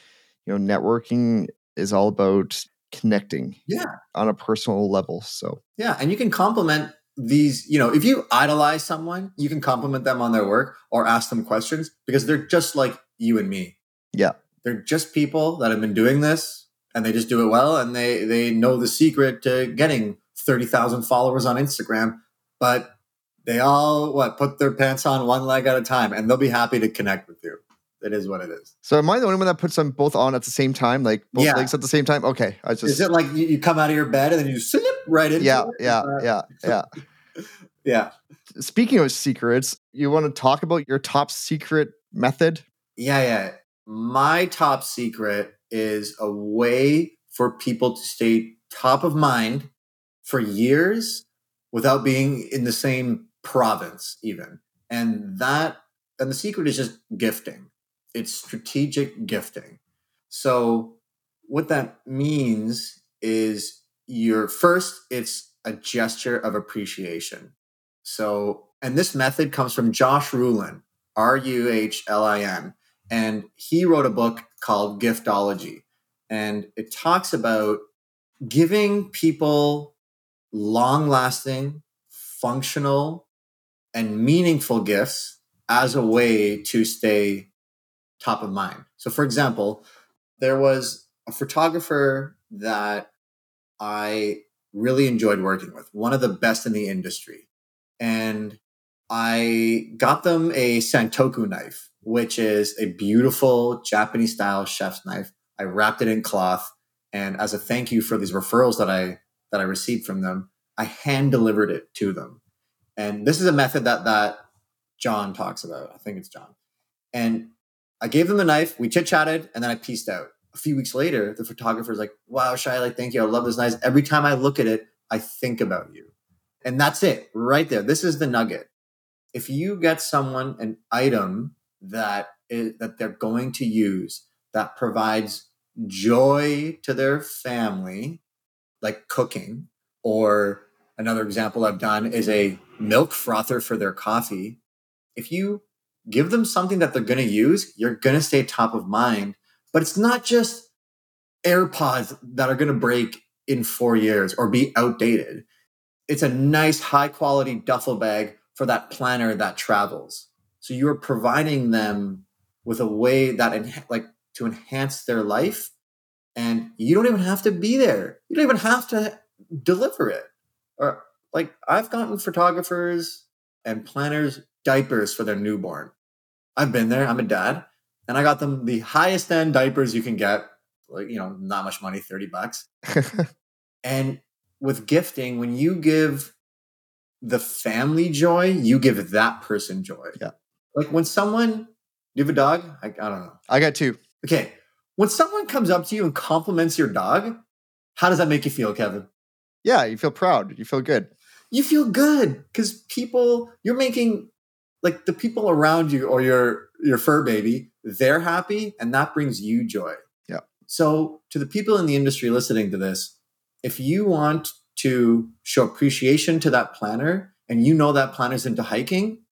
S1: you know, networking is all about connecting.
S2: Yeah.
S1: On a personal level. So
S2: Yeah, and you can compliment these, you know, if you idolize someone, you can compliment them on their work or ask them questions because they're just like you and me.
S1: Yeah.
S2: They're just people that have been doing this and they just do it well and they they know the secret to getting 30,000 followers on Instagram, but they all what put their pants on one leg at a time and they'll be happy to connect with you. It is what it is.
S1: So am I the only one that puts them both on at the same time, like both yeah. legs at the same time? Okay, I just
S2: is it like you, come out of your bed and then you slip right into
S1: yeah, it? Yeah, uh, yeah, yeah,
S2: yeah.
S1: Speaking of secrets, you want to talk about your top secret method?
S2: Yeah, yeah. My top secret is a way for people to stay top of mind for years without being in the same province, even. And that, and the secret is just gifting. It's strategic gifting. So, what that means is your first, it's a gesture of appreciation. So, and this method comes from Josh Ruhlin, R U H L I N. And he wrote a book called Giftology. And it talks about giving people long lasting, functional, and meaningful gifts as a way to stay top of mind. So, for example, there was a photographer that I really enjoyed working with, one of the best in the industry. And I got them a Santoku knife, which is a beautiful Japanese style chef's knife. I wrapped it in cloth. And as a thank you for these referrals that I that I received from them, I hand delivered it to them. And this is a method that that John talks about. I think it's John. And I gave them the knife, we chit-chatted, and then I pieced out. A few weeks later, the photographer's like, wow, Shyah, like, thank you. I love this knife. Every time I look at it, I think about you. And that's it right there. This is the nugget if you get someone an item that is, that they're going to use that provides joy to their family, like cooking, or another example I've done is a milk frother for their coffee. If you give them something that they're going to use, you're going to stay top of mind. But it's not just AirPods that are going to break in four years or be outdated. It's a nice, high quality duffel bag for that planner that travels. So you're providing them with a way that like to enhance their life and you don't even have to be there. You don't even have to deliver it. Or like I've gotten photographers and planners diapers for their newborn. I've been there. I'm a dad and I got them the highest end diapers you can get. Like, you know, not much money, 30 bucks. and with gifting, when you give the family joy, you give that person joy.
S1: Yeah.
S2: Like when someone, you have a dog? I, I don't know.
S1: I got two.
S2: Okay. When someone comes up to you and compliments your dog, how does that make you feel, Kevin?
S1: Yeah, you feel proud. You feel good.
S2: You feel good because people, you're making like the people around you or your your fur baby, they're happy and that brings you joy.
S1: Yeah.
S2: So to the people in the industry listening to this, if you want to show appreciation to that planner and you know that planner's into hiking,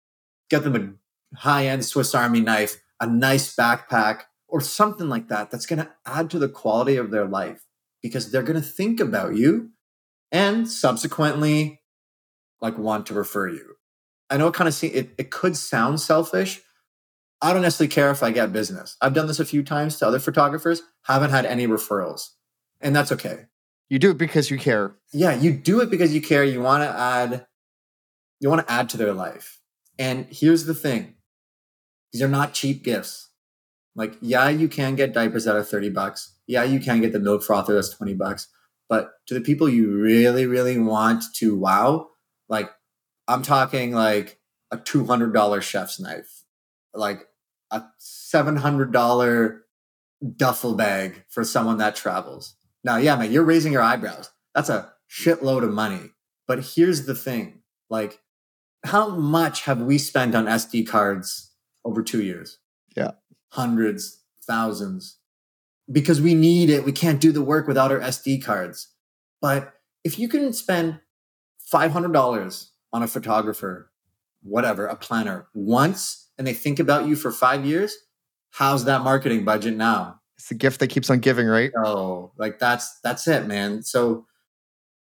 S2: get them a high end Swiss Army knife, a nice backpack, or something like that that's going to add to the quality of their life because they're going to think about you and subsequently like want to refer you. I know it kind of see it, it could sound selfish. I don't necessarily care if I get business. I've done this a few times to other photographers, haven't had any referrals. And that's okay.
S1: You do it because you care.
S2: Yeah, you do it because you care. You want to add you want to add to their life. And here's the thing. These are not cheap gifts. Like, yeah, you can get diapers that are 30 bucks. Yeah, you can get the milk frother that's 20 bucks. But to the people you really, really want to wow, like I'm talking like a $200 chef's knife, like a $700 duffel bag for someone that travels. Now, yeah, man, you're raising your eyebrows. That's a shitload of money. But here's the thing like, how much have we spent on SD cards over two years? Hundreds, thousands. Because we need it. We can't do the work without our SD cards. But if you can spend $500 on a photographer, whatever, a planner once, and they think about you for five years, how's that marketing budget now?
S1: It's the gift that keeps on giving, right?
S2: Oh, like that's that's it, man. So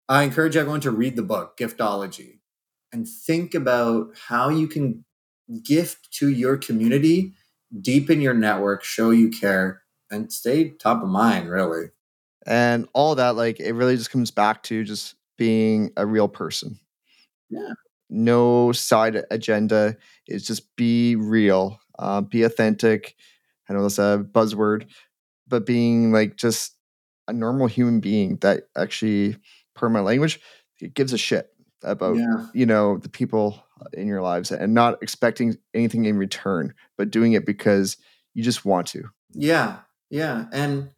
S2: I encourage everyone to read the book, Giftology, and think about how you can gift to your community, deepen your network, show you care, and stay top of mind, really.
S1: And all that, like it really just comes back to just being a real person.
S2: Yeah.
S1: No side agenda. It's just be real, uh, be authentic. I know that's a buzzword, but being like just a normal human being that actually, per my language, it gives a shit about
S2: Yeah.
S1: you know the people in your lives and not expecting anything in return, but doing it because you just want to.
S2: Yeah. Yeah. And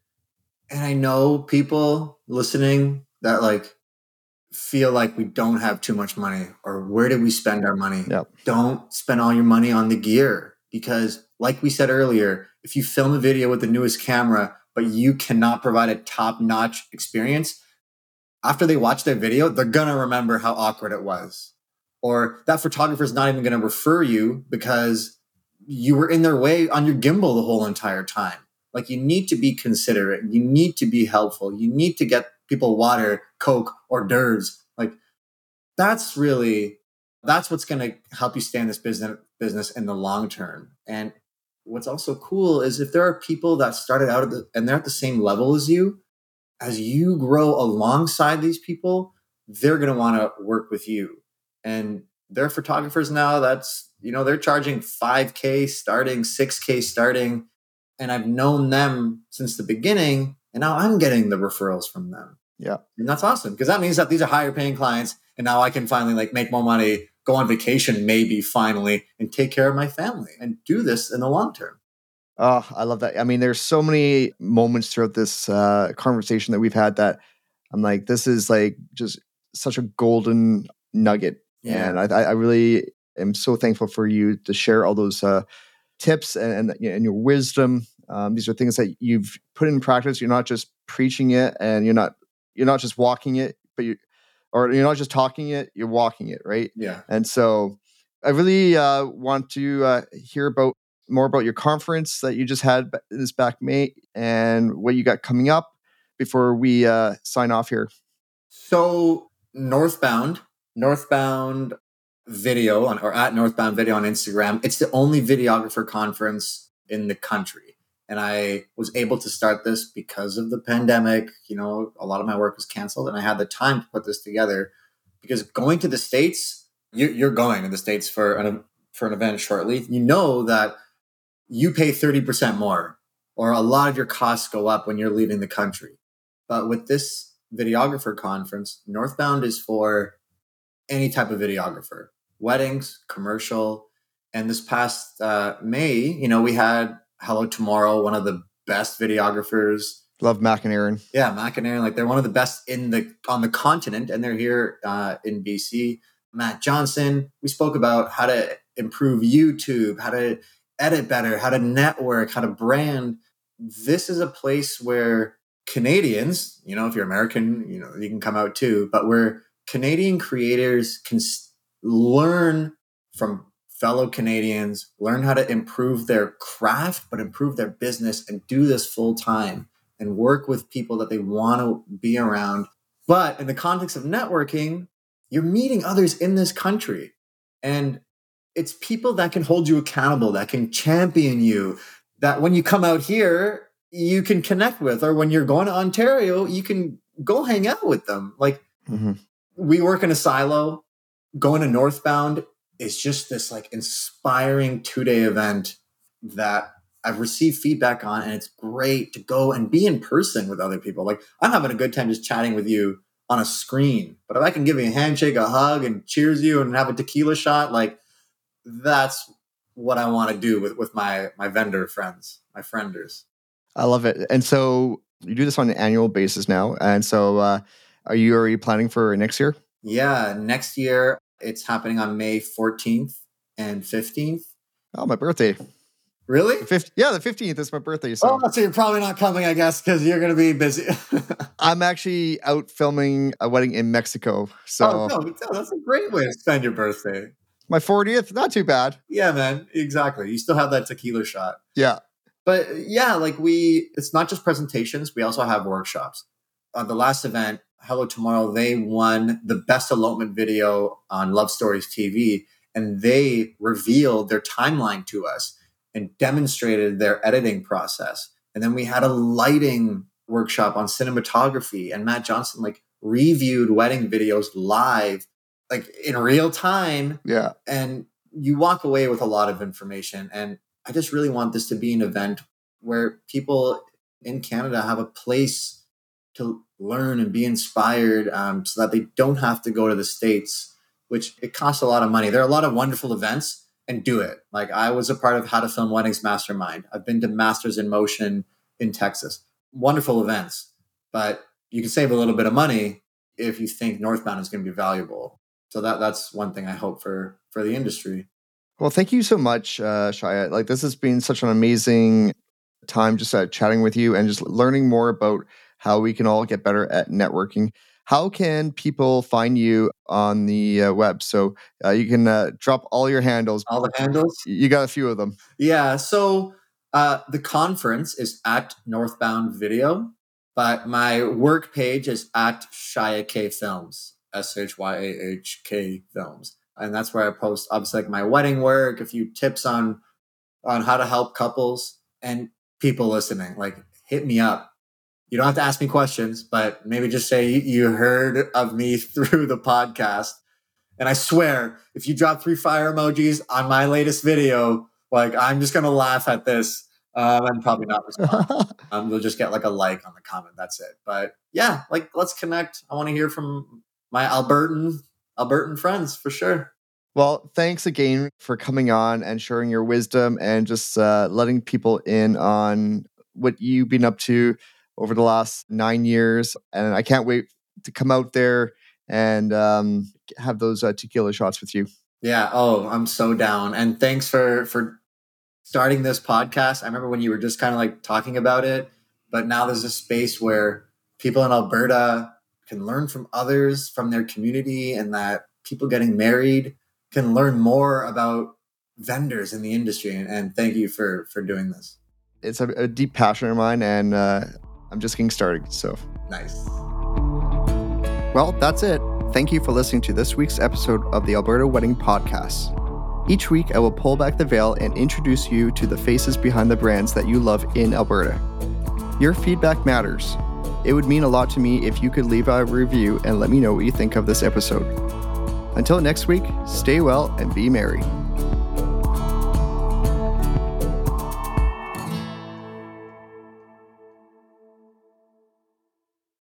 S2: and I know people listening that like feel like we don't have too much money or where did we spend our money?
S1: Yep.
S2: Don't spend all your money on the gear because like we said earlier, if you film a video with the newest camera but you cannot provide a top-notch experience, after they watch their video, they're going to remember how awkward it was. Or that photographer is not even going to refer you because you were in their way on your gimbal the whole entire time. Like you need to be considerate. You need to be helpful. You need to get people water, Coke, or d'oeuvres. Like that's really that's what's going to help you stay in this business business in the long term. And what's also cool is if there are people that started out the, and they're at the same level as you, as you grow alongside these people, they're going to want to work with you. And they're photographers now that's, you know, they're charging 5K starting, 6K starting. And I've known them since the beginning. And now I'm getting the referrals from them.
S1: Yeah.
S2: And that's awesome because that means that these are higher paying clients. And now I can finally like make more money, go on vacation, maybe finally, and take care of my family and do this in the long term.
S1: Oh, I love that. I mean, there's so many moments throughout this uh, conversation that we've had that I'm like, this is like just such a golden nugget. Yeah. And I, I really am so thankful for you to share all those uh, tips and, and, and your wisdom. Um, these are things that you've put in practice. You're not just preaching it and you're not you're not just walking it, but you or you're not just talking it, you're walking it, right?
S2: Yeah.
S1: And so I really uh, want to uh, hear about more about your conference that you just had this back May and what you got coming up before we uh, sign off here.
S2: So Northbound, Northbound video on or at Northbound Video on Instagram. It's the only videographer conference in the country. And I was able to start this because of the pandemic. You know, a lot of my work was canceled and I had the time to put this together because going to the States, you're going to the States for an, for an event shortly. You know that you pay 30% more or a lot of your costs go up when you're leaving the country. But with this videographer conference, Northbound is for any type of videographer, weddings, commercial. And this past uh, May, you know, we had Hello Tomorrow, one of the best videographers.
S1: Love Mac and Aaron.
S2: Yeah, Mac and Aaron, like they're one of the best in the on the continent, and they're here uh, in BC. Matt Johnson. We spoke about how to improve YouTube, how to edit better, how to network, how to brand. This is a place where Canadians, you know, if you're American, you know, you can come out too, but where Canadian creators can learn from fellow Canadians, learn how to improve their craft, but improve their business and do this full time and work with people that they want to be around. But in the context of networking, you're meeting others in this country. And it's people that can hold you accountable, that can champion you, that when you come out here, you can connect with, or when you're going to Ontario, you can go hang out with them. Like mm-hmm. We work in a silo. Going to Northbound is just this like inspiring two day event that I've received feedback on, and it's great to go and be in person with other people. Like I'm having a good time just chatting with you on a screen, but if I can give you a handshake, a hug, and cheers you and have a tequila shot, like that's what I want to do with with my my vendor friends, my frienders.
S1: I love it. And so you do this on an annual basis now. And so uh, are you already planning for next year?
S2: Yeah, next year it's happening on May 14th and 15th.
S1: Oh, my birthday.
S2: Really?
S1: The yeah, the 15th is my birthday. So.
S2: Oh, so you're probably not coming, I guess, because you're going to be busy.
S1: I'm actually out filming a wedding in Mexico. So
S2: oh, no, that's a great way to spend your birthday
S1: my 40th, not too bad.
S2: Yeah, man. Exactly. You still have that tequila shot.
S1: Yeah.
S2: But yeah, like we, it's not just presentations, we also have workshops. On the last event, Hello Tomorrow, they won the best elopement video on Love Stories TV, and they revealed their timeline to us and demonstrated their editing process. And then we had a lighting workshop on cinematography, and Matt Johnson like reviewed wedding videos live like in real time.
S1: Yeah.
S2: And you walk away with a lot of information. And I just really want this to be an event where people in Canada have a place to learn and be inspired um, so that they don't have to go to the States, which it costs a lot of money. There are a lot of wonderful events and do it. Like I was a part of How to Film Weddings Mastermind. I've been to Masters in Motion in Texas. Wonderful events, but you can save a little bit of money if you think northbound is going to be valuable. So that that's one thing I hope for for the industry.
S1: Well, thank you so much, uh, Shyah. Like this has been such an amazing time just uh, chatting with you and just learning more about how we can all get better at networking. How can people find you on the uh, web? So uh, you can uh, drop all your handles.
S2: All the handles.
S1: You got a few of them.
S2: Yeah. So uh, the conference is at Northbound Video, but my work page is at Shyah K Films, S H Y A H K Films, and that's where I post obviously like my wedding work, a few tips on on how to help couples and people listening. Like hit me up you don't have to ask me questions, but maybe just say you heard of me through the podcast. And I swear, if you drop three fire emojis on my latest video, like I'm just gonna laugh at this um, and probably not respond. um, you'll just get like a like on the comment. That's it. But yeah, like let's connect. I want to hear from my Albertan Albertan friends for sure.
S1: Well, thanks again for coming on and sharing your wisdom and just uh, letting people in on what you've been up to over the last nine years. And I can't wait to come out there and um, have those uh, tequila shots with you.
S2: Yeah. Oh, I'm so down. And thanks for for starting this podcast. I remember when you were just kind of like talking about it, but now there's a space where people in Alberta can learn from others from their community and that people getting married can learn more about vendors in the industry and, and thank you for for doing this
S1: it's a, a deep passion of mine and uh, I'm just getting started. So
S2: nice.
S1: Well, that's it. Thank you for listening to this week's episode of the Alberta Wedding Podcast. Each week, I will pull back the veil and introduce you to the faces behind the brands that you love in Alberta. Your feedback matters. It would mean a lot to me if you could leave a review and let me know what you think of this episode. Until next week, stay well and be merry.